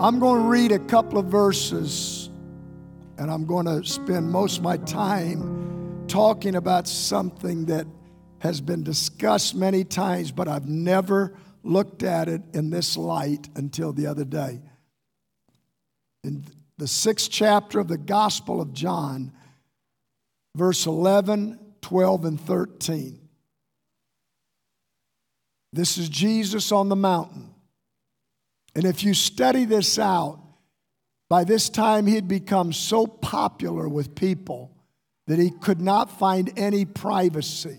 I'm going to read a couple of verses, and I'm going to spend most of my time talking about something that has been discussed many times, but I've never looked at it in this light until the other day. In the sixth chapter of the Gospel of John, verse 11, 12, and 13. This is Jesus on the mountain. And if you study this out, by this time he had become so popular with people that he could not find any privacy.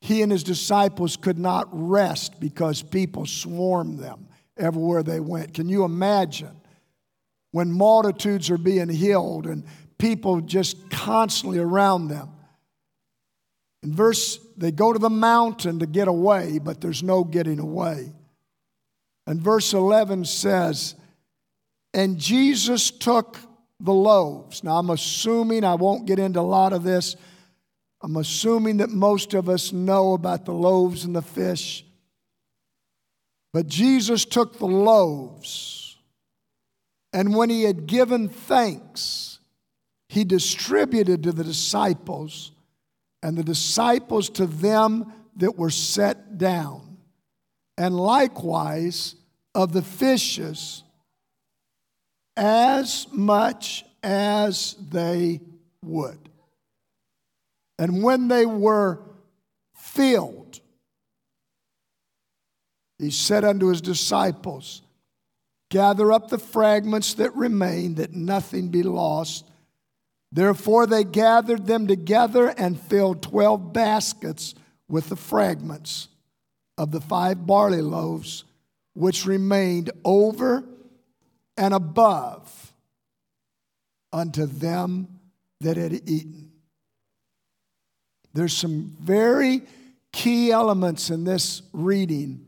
He and his disciples could not rest because people swarmed them everywhere they went. Can you imagine when multitudes are being healed and people just constantly around them? In verse, they go to the mountain to get away, but there's no getting away. And verse 11 says, And Jesus took the loaves. Now, I'm assuming, I won't get into a lot of this. I'm assuming that most of us know about the loaves and the fish. But Jesus took the loaves, and when he had given thanks, he distributed to the disciples and the disciples to them that were set down, and likewise of the fishes as much as they would. And when they were filled, he said unto his disciples, Gather up the fragments that remain, that nothing be lost Therefore, they gathered them together and filled 12 baskets with the fragments of the five barley loaves, which remained over and above unto them that had eaten. There's some very key elements in this reading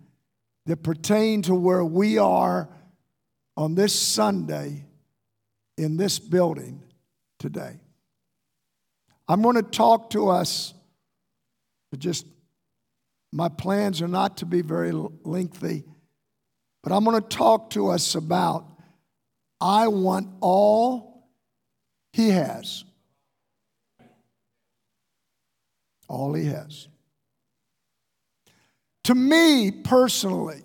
that pertain to where we are on this Sunday in this building today. I'm going to talk to us, just my plans are not to be very lengthy, but I'm going to talk to us about I want all he has. All he has. To me personally,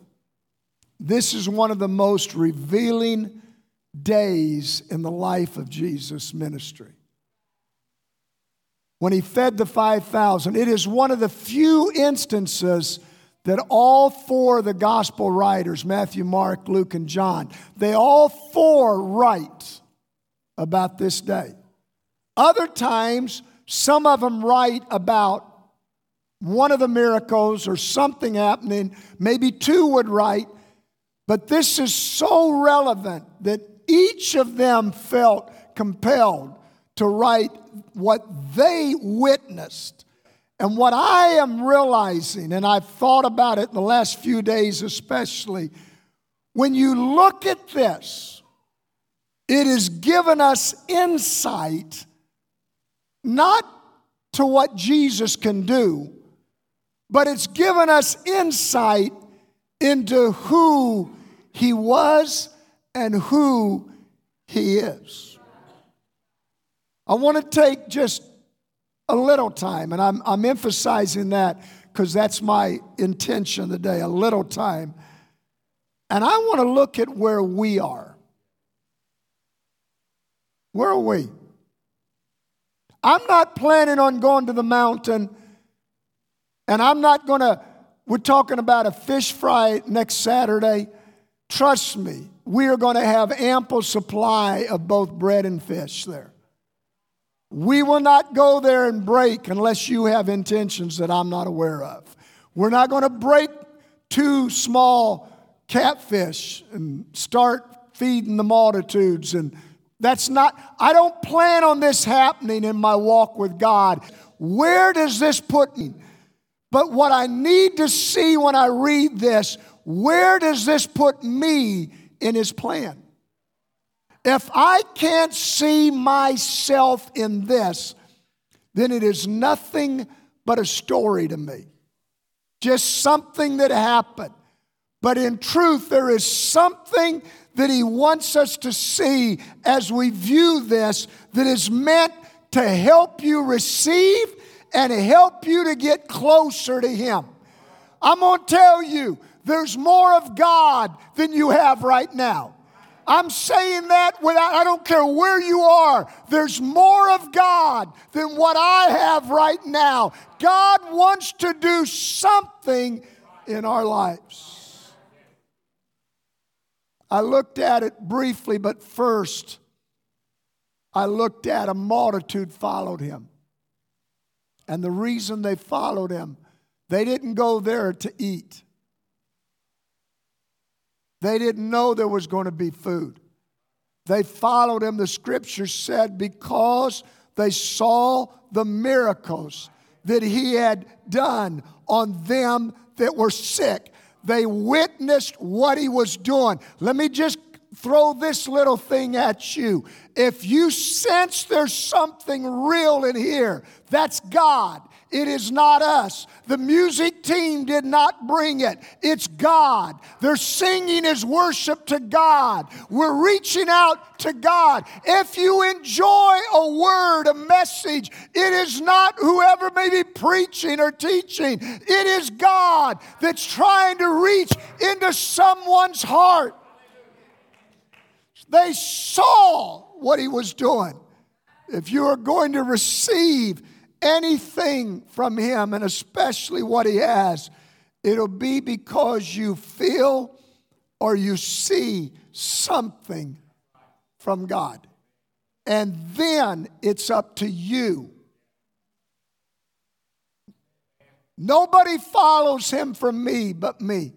this is one of the most revealing days in the life of Jesus' ministry. When he fed the 5,000, it is one of the few instances that all four of the gospel writers, Matthew, Mark, Luke, and John, they all four write about this day. Other times, some of them write about one of the miracles or something happening. Maybe two would write, but this is so relevant that each of them felt compelled to write what they witnessed. And what I am realizing, and I've thought about it in the last few days especially, when you look at this, it has given us insight not to what Jesus can do, but it's given us insight into who he was and who He is. I want to take just a little time, and I'm, I'm emphasizing that because that's my intention today a little time. And I want to look at where we are. Where are we? I'm not planning on going to the mountain, and I'm not going to. We're talking about a fish fry next Saturday. Trust me, we are going to have ample supply of both bread and fish there. We will not go there and break unless you have intentions that I'm not aware of. We're not going to break two small catfish and start feeding the multitudes and that's not I don't plan on this happening in my walk with God. Where does this put me? But what I need to see when I read this where does this put me in his plan? If I can't see myself in this, then it is nothing but a story to me. Just something that happened. But in truth, there is something that He wants us to see as we view this that is meant to help you receive and help you to get closer to Him. I'm going to tell you, there's more of God than you have right now. I'm saying that without, I don't care where you are. There's more of God than what I have right now. God wants to do something in our lives. I looked at it briefly, but first, I looked at a multitude followed him. And the reason they followed him, they didn't go there to eat. They didn't know there was going to be food. They followed him, the scripture said, because they saw the miracles that he had done on them that were sick. They witnessed what he was doing. Let me just throw this little thing at you. If you sense there's something real in here, that's God. It is not us. The music team did not bring it. It's God. They're singing His worship to God. We're reaching out to God. If you enjoy a word, a message, it is not whoever may be preaching or teaching. It is God that's trying to reach into someone's heart. They saw what He was doing. If you are going to receive, anything from Him, and especially what He has, it'll be because you feel or you see something from God. And then it's up to you. Nobody follows Him from me but me.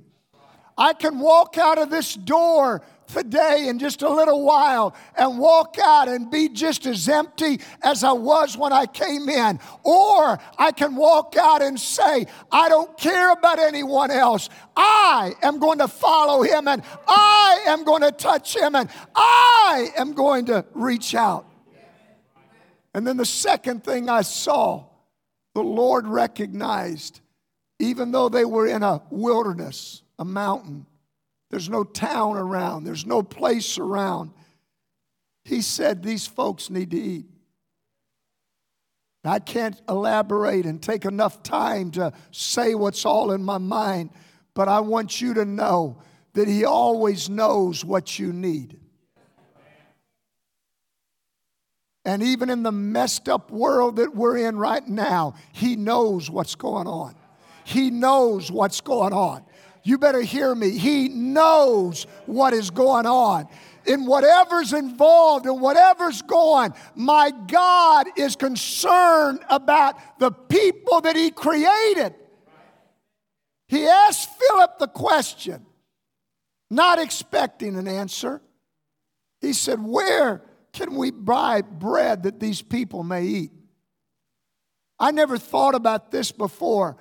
I can walk out of this door today in just a little while and walk out and be just as empty as I was when I came in. Or I can walk out and say, I don't care about anyone else. I am going to follow him and I am going to touch him and I am going to reach out. And then the second thing I saw, the Lord recognized, even though they were in a wilderness, a mountain, there's no town around, there's no place around. He said, These folks need to eat. I can't elaborate and take enough time to say what's all in my mind, but I want you to know that He always knows what you need. And even in the messed up world that we're in right now, He knows what's going on. He knows what's going on you better hear me. He knows what is going on. In whatever's involved and whatever's going, my God is concerned about the people that He created. He asked Philip the question, not expecting an answer. He said, Where can we buy bread that these people may eat? I never thought about this before.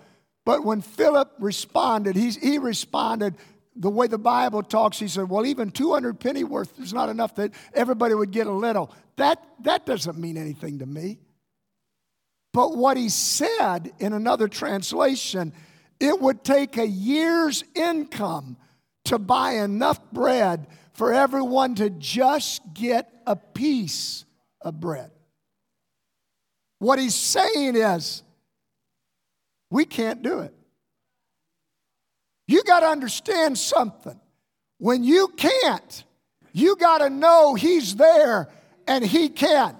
But when Philip responded, he, he responded the way the Bible talks. He said, Well, even 200 pennyworth is not enough that everybody would get a little. That, that doesn't mean anything to me. But what he said in another translation, it would take a year's income to buy enough bread for everyone to just get a piece of bread. What he's saying is, we can't do it. You got to understand something. When you can't, you got to know He's there and He can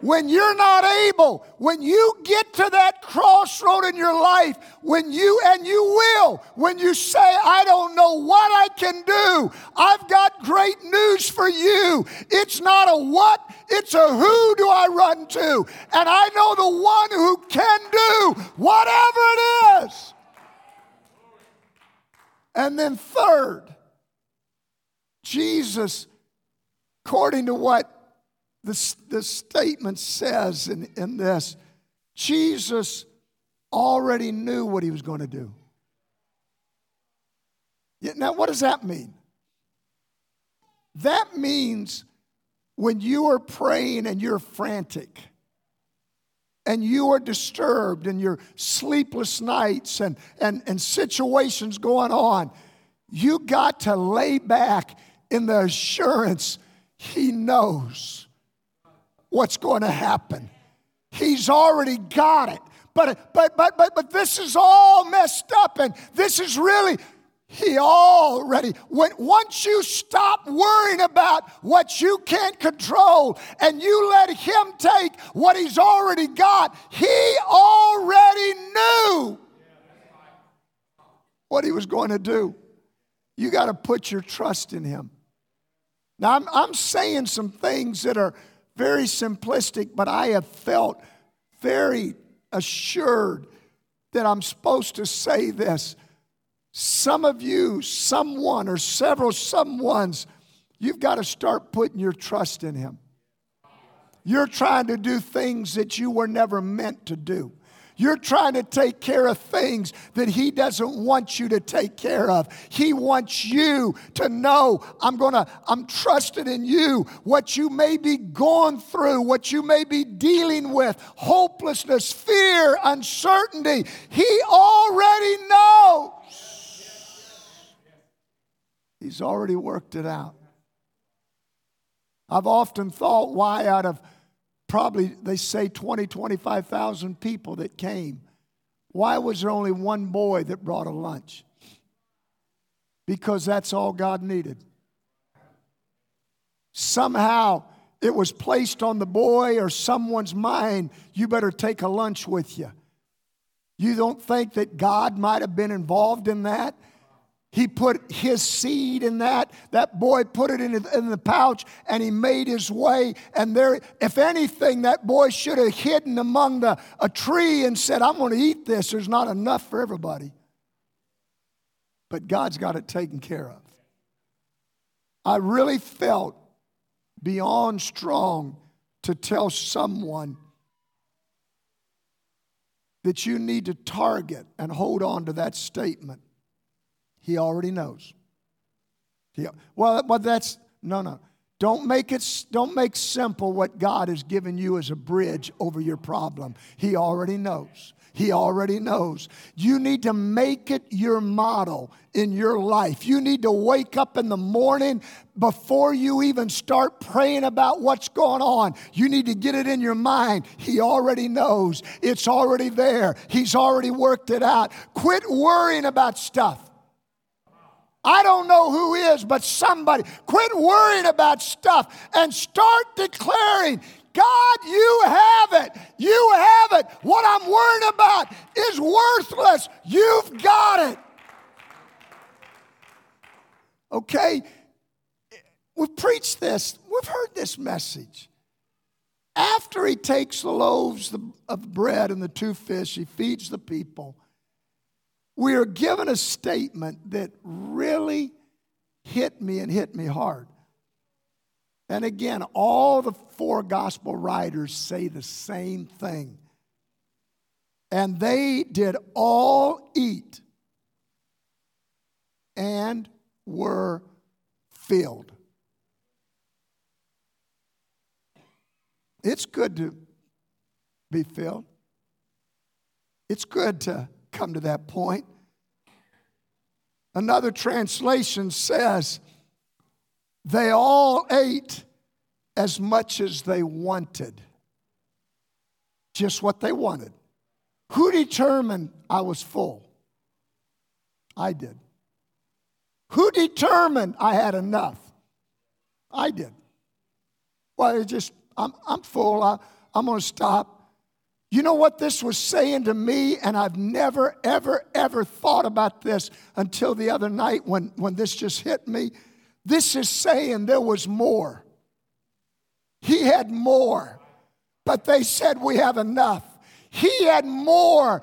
when you're not able, when you get to that crossroad in your life, when you, and you will, when you say, I don't know what I can do, I've got great news for you. It's not a what, it's a who do I run to. And I know the one who can do whatever it is. And then, third, Jesus, according to what the, the statement says in, in this Jesus already knew what he was going to do. Now, what does that mean? That means when you are praying and you're frantic and you are disturbed and your sleepless nights and, and, and situations going on, You got to lay back in the assurance He knows what's going to happen. He's already got it. But, but, but, but, but this is all messed up, and this is really, he already, when, once you stop worrying about what you can't control and you let him take what he's already got, he already knew what he was going to do. You got to put your trust in him. Now, I'm, I'm saying some things that are very simplistic, but I have felt very assured that I'm supposed to say this. Some of you, someone or several someones, you've got to start putting your trust in Him. You're trying to do things that you were never meant to do. You're trying to take care of things that He doesn't want you to take care of. He wants you to know, I'm gonna, I'm trusted in you. What you may be going through, what you may be dealing with, hopelessness, fear, uncertainty, He already knows. He's already worked it out. I've often thought why out of probably, they say 20, 25,000 people that came. Why was there only one boy that brought a lunch? Because that's all God needed. Somehow it was placed on the boy or someone's mind, you better take a lunch with you. You don't think that God might have been involved in that? He put his seed in that. That boy put it in, in the pouch and he made his way. And there, if anything, that boy should have hidden among the, a tree and said, I'm going to eat this. There's not enough for everybody. But God's got it taken care of. I really felt beyond strong to tell someone that you need to target and hold on to that statement he already knows. He, well, but that's no, no. Don't make it. Don't make simple what God has given you as a bridge over your problem. He already knows. He already knows. You need to make it your model in your life. You need to wake up in the morning before you even start praying about what's going on. You need to get it in your mind. He already knows. It's already there. He's already worked it out. Quit worrying about stuff. I don't know who is, but somebody. Quit worrying about stuff and start declaring, God, you have it. You have it. What I'm worrying about is worthless. You've got it. Okay? We've preached this, we've heard this message. After he takes the loaves of bread and the two fish, he feeds the people we are given a statement that really hit me and hit me hard. And again, all the four gospel writers say the same thing. And they did all eat and were filled. It's good to be filled. It's good to come to that point. Another translation says, they all ate as much as they wanted. Just what they wanted. Who determined I was full? I did. Who determined I had enough? I did. Well, it just, I'm, I'm full. I, I'm going to stop. You know what this was saying to me? And I've never, ever, ever thought about this until the other night when, when this just hit me. This is saying there was more. He had more, but they said we have enough. He had more.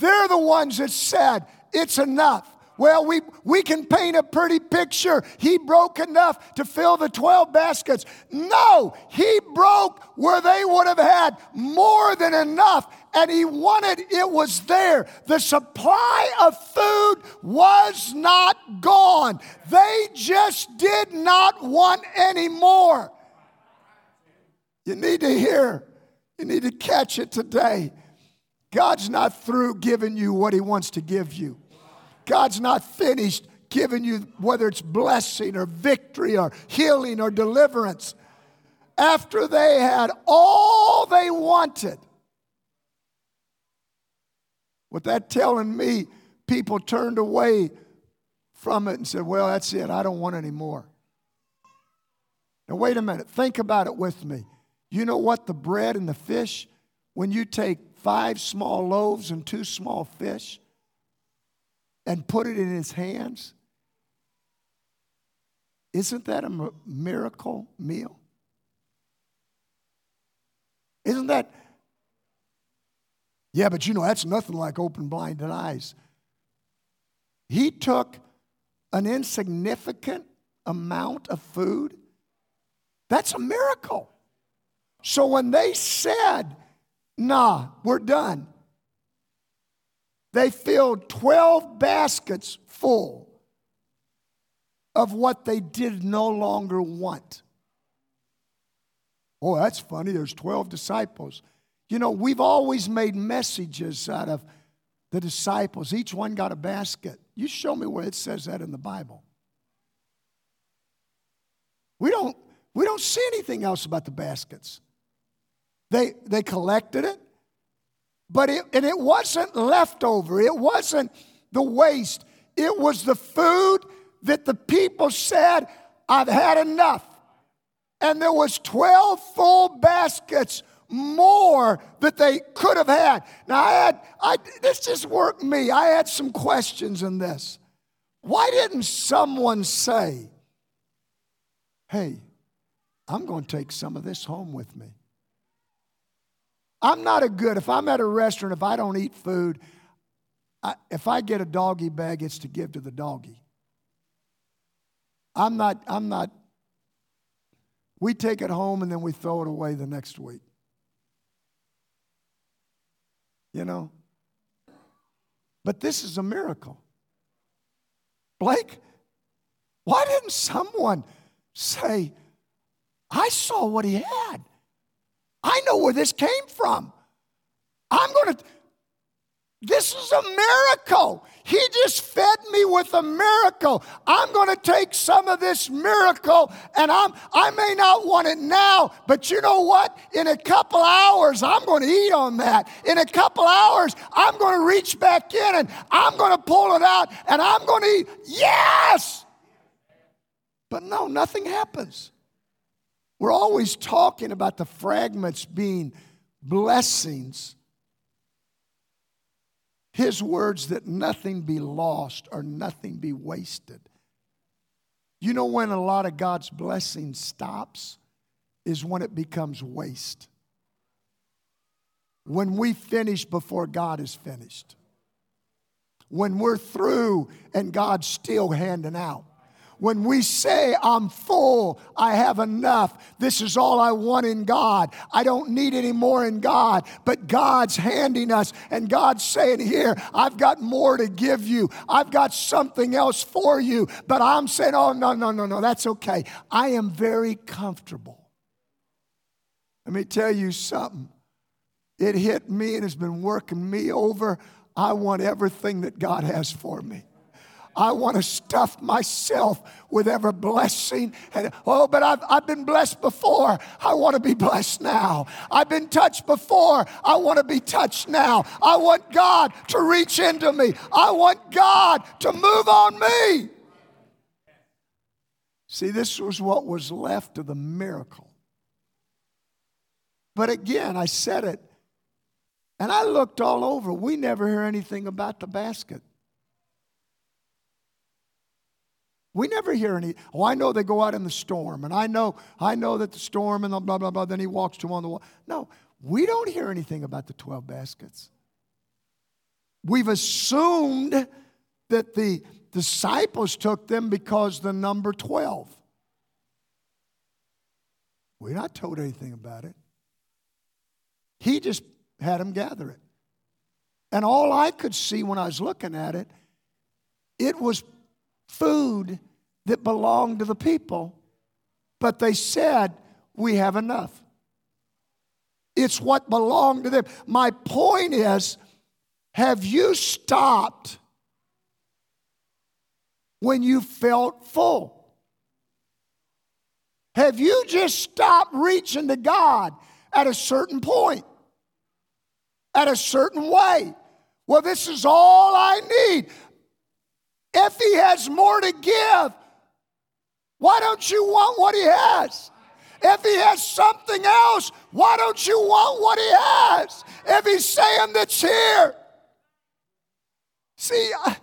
They're the ones that said it's enough. Well, we, we can paint a pretty picture. He broke enough to fill the 12 baskets. No, he broke where they would have had more than enough, and he wanted it was there. The supply of food was not gone. They just did not want any more. You need to hear, you need to catch it today. God's not through giving you what he wants to give you. God's not finished giving you, whether it's blessing or victory or healing or deliverance, after they had all they wanted, with that telling me, people turned away from it and said, Well, that's it. I don't want any more. Now, wait a minute. Think about it with me. You know what? The bread and the fish, when you take five small loaves and two small fish and put it in his hands, isn't that a miracle meal? Isn't that? Yeah, but you know, that's nothing like open blinded eyes. He took an insignificant amount of food. That's a miracle. So when they said, nah, we're done, they filled 12 baskets full of what they did no longer want. Oh, that's funny. There's 12 disciples. You know, we've always made messages out of the disciples. Each one got a basket. You show me where it says that in the Bible. We don't, we don't see anything else about the baskets. They, they collected it, but it, and it wasn't leftover. It wasn't the waste. It was the food that the people said, I've had enough. And there was 12 full baskets more that they could have had. Now I had, I, this just worked me. I had some questions in this. Why didn't someone say, hey, I'm going to take some of this home with me? I'm not a good, if I'm at a restaurant, if I don't eat food, I, if I get a doggy bag, it's to give to the doggy. I'm not, I'm not, we take it home and then we throw it away the next week. You know? But this is a miracle. Blake, why didn't someone say, I saw what he had? I know where this came from. I'm going to, this is a miracle. He just fed me with a miracle. I'm going to take some of this miracle and I'm I may not want it now, but you know what? In a couple hours I'm going to eat on that. In a couple hours I'm going to reach back in and I'm going to pull it out and I'm going to eat. Yes! But no, nothing happens. We're always talking about the fragments being blessings. His words that nothing be lost or nothing be wasted. You know when a lot of God's blessing stops? Is when it becomes waste. When we finish before God is finished. When we're through and God's still handing out. When we say, I'm full, I have enough, this is all I want in God, I don't need any more in God, but God's handing us, and God's saying, Here, I've got more to give you, I've got something else for you, but I'm saying, Oh, no, no, no, no, that's okay. I am very comfortable. Let me tell you something. It hit me and has been working me over. I want everything that God has for me. I want to stuff myself with every blessing. And oh, but I've, I've been blessed before. I want to be blessed now. I've been touched before. I want to be touched now. I want God to reach into me. I want God to move on me. See, this was what was left of the miracle. But again, I said it, and I looked all over. We never hear anything about the basket. We never hear any, oh, I know they go out in the storm, and I know, I know that the storm and blah, blah, blah, blah, then he walks to on the wall. No, we don't hear anything about the 12 baskets. We've assumed that the disciples took them because the number 12. We're not told anything about it. He just had them gather it. And all I could see when I was looking at it, it was food that belonged to the people, but they said, We have enough. It's what belonged to them. My point is have you stopped when you felt full? Have you just stopped reaching to God at a certain point, at a certain way? Well, this is all I need. If He has more to give, why don't you want what He has? If He has something else, why don't you want what He has? If He's saying that's here. See, I,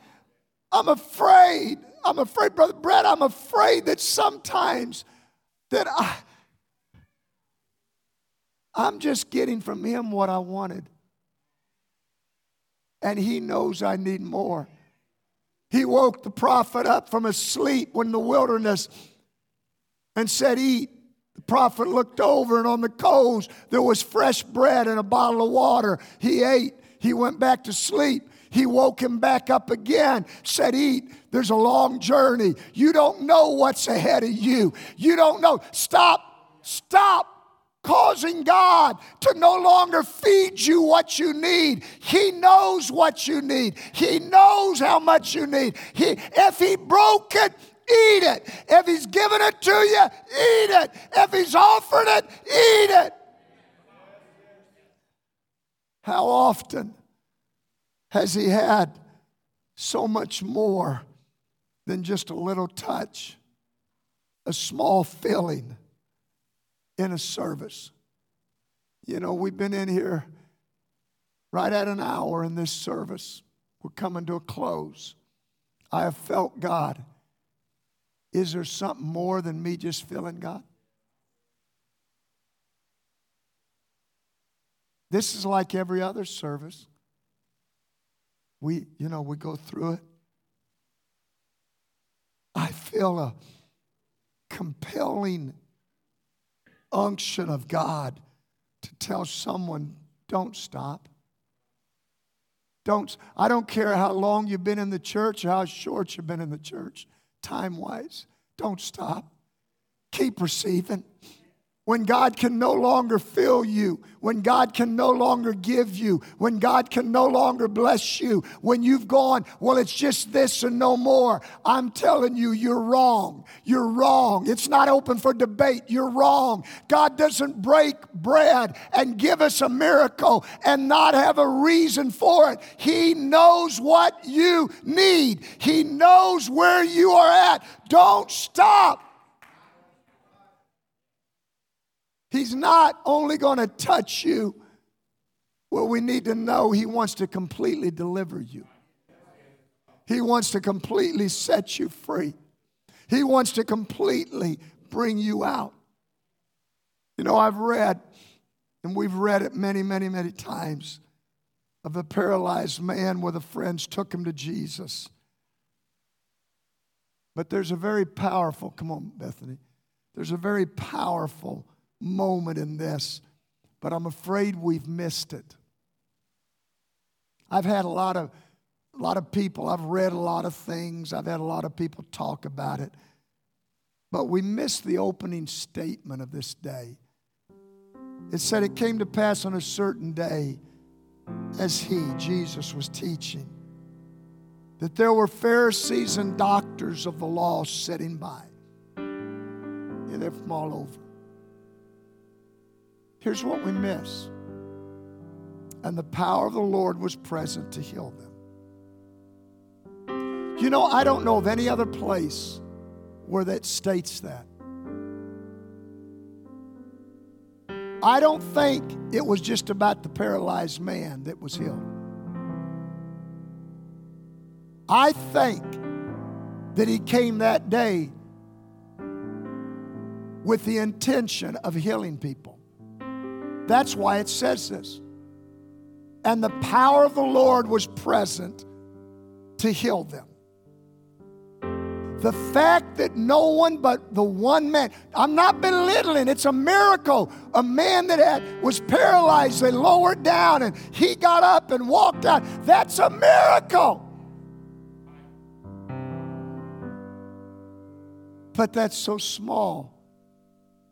I'm afraid, I'm afraid, Brother Brett, I'm afraid that sometimes that I, I'm just getting from him what I wanted. And he knows I need more. He woke the prophet up from his sleep in the wilderness and said, Eat. The prophet looked over, and on the coals there was fresh bread and a bottle of water. He ate. He went back to sleep. He woke him back up again, said, Eat. There's a long journey. You don't know what's ahead of you. You don't know. Stop. Stop causing God to no longer feed you what you need. He knows what you need. He knows how much you need. He, if He broke it, eat it. If He's given it to you, eat it. If He's offered it, eat it. How often has He had so much more than just a little touch, a small filling? In a service. You know, we've been in here right at an hour in this service. We're coming to a close. I have felt God. Is there something more than me just feeling God? This is like every other service. We, you know, we go through it. I feel a compelling unction of God to tell someone, don't stop. Don't, I don't care how long you've been in the church or how short you've been in the church, time wise. Don't stop. Keep receiving when God can no longer fill you, when God can no longer give you, when God can no longer bless you, when you've gone, well, it's just this and no more. I'm telling you, you're wrong. You're wrong. It's not open for debate. You're wrong. God doesn't break bread and give us a miracle and not have a reason for it. He knows what you need, He knows where you are at. Don't stop. He's not only going to touch you. Well, we need to know He wants to completely deliver you. He wants to completely set you free. He wants to completely bring you out. You know, I've read, and we've read it many, many, many times, of a paralyzed man where the friends took him to Jesus. But there's a very powerful, come on, Bethany, there's a very powerful moment in this, but I'm afraid we've missed it. I've had a lot of a lot of people, I've read a lot of things, I've had a lot of people talk about it. But we missed the opening statement of this day. It said it came to pass on a certain day as he, Jesus, was teaching, that there were Pharisees and doctors of the law sitting by. And they're from all over. Here's what we miss. And the power of the Lord was present to heal them. You know, I don't know of any other place where that states that. I don't think it was just about the paralyzed man that was healed. I think that he came that day with the intention of healing people. That's why it says this. And the power of the Lord was present to heal them. The fact that no one but the one man, I'm not belittling, it's a miracle. A man that had, was paralyzed, they lowered down and he got up and walked out. That's a miracle. But that's so small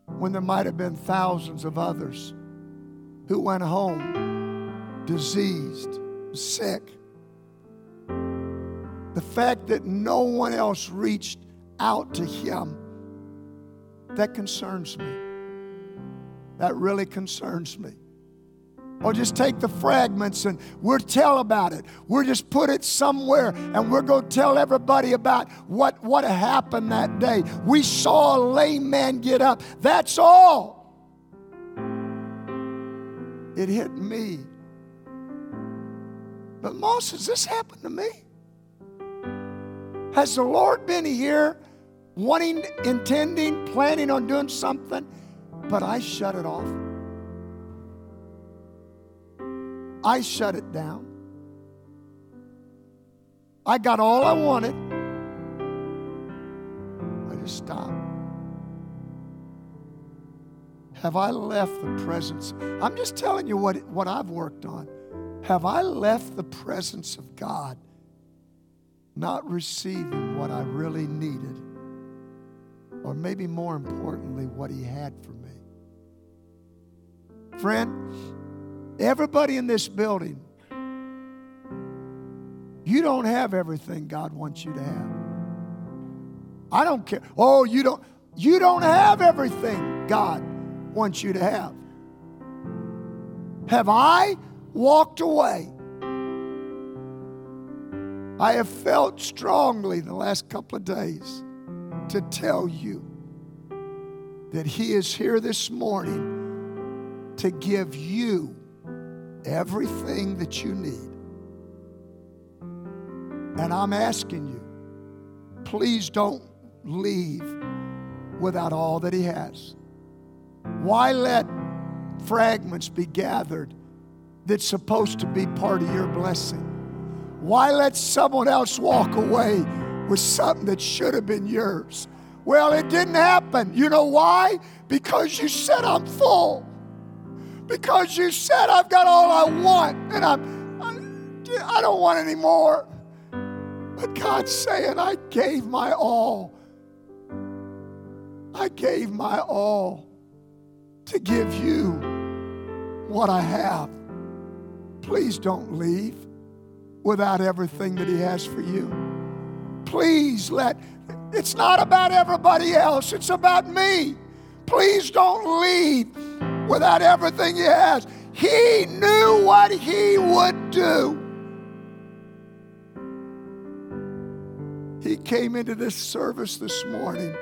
when there might have been thousands of others who went home diseased, sick. The fact that no one else reached out to him, that concerns me. That really concerns me. Or just take the fragments and we'll tell about it. We'll just put it somewhere and we're going to tell everybody about what, what happened that day. We saw a lame man get up. That's all. It hit me. But Moses, this happened to me. Has the Lord been here wanting, intending, planning on doing something, but I shut it off? I shut it down. I got all I wanted. I just stopped. Have I left the presence? I'm just telling you what, what I've worked on. Have I left the presence of God not receiving what I really needed? Or maybe more importantly, what He had for me? Friend, Everybody in this building, you don't have everything God wants you to have. I don't care. Oh, you don't you don't have everything God wants you to have. Have I walked away? I have felt strongly the last couple of days to tell you that He is here this morning to give you everything that you need. And I'm asking you, please don't leave without all that He has. Why let fragments be gathered that's supposed to be part of your blessing? Why let someone else walk away with something that should have been yours? Well, it didn't happen. You know why? Because you said, I'm full because you said I've got all I want and I'm, I, I don't want any more. But God's saying, I gave my all. I gave my all to give you what I have. Please don't leave without everything that He has for you. Please let, it's not about everybody else, it's about me. Please don't leave without everything he has. He knew what he would do. He came into this service this morning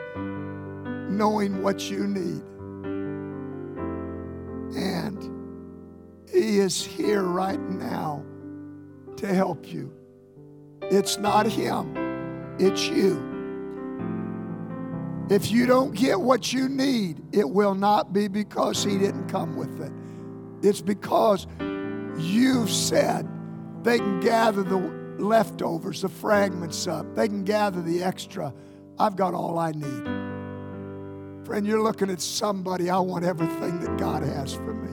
knowing what you need. Is here right now to help you. It's not him, it's you. If you don't get what you need, it will not be because He didn't come with it. It's because you've said they can gather the leftovers, the fragments up, they can gather the extra. I've got all I need. Friend, you're looking at somebody, I want everything that God has for me.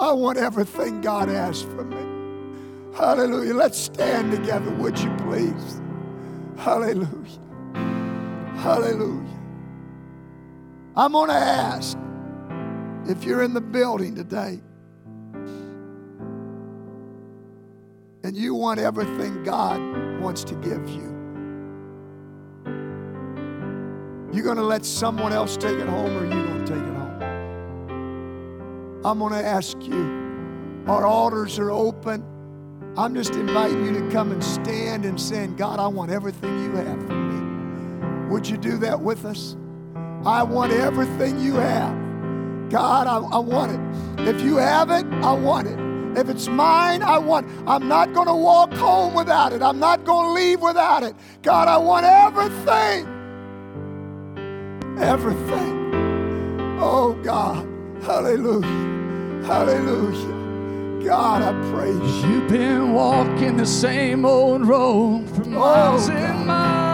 I want everything God has for me. Hallelujah. Let's stand together, would you please? Hallelujah. Hallelujah. I'm going to ask if you're in the building today and you want everything God wants to give you. You're going to let someone else take it home or you're going to take it home? I'm going to ask you. Our altars are open. I'm just inviting you to come and stand and saying, God, I want everything you have for me. Would you do that with us? I want everything you have. God, I, I want it. If you have it, I want it. If it's mine, I want. I'm not going to walk home without it. I'm not going to leave without it. God, I want everything. Everything. Oh, God. Hallelujah. Hallelujah. God, I praise you. You've been walking the same old road for oh, miles oh, and miles.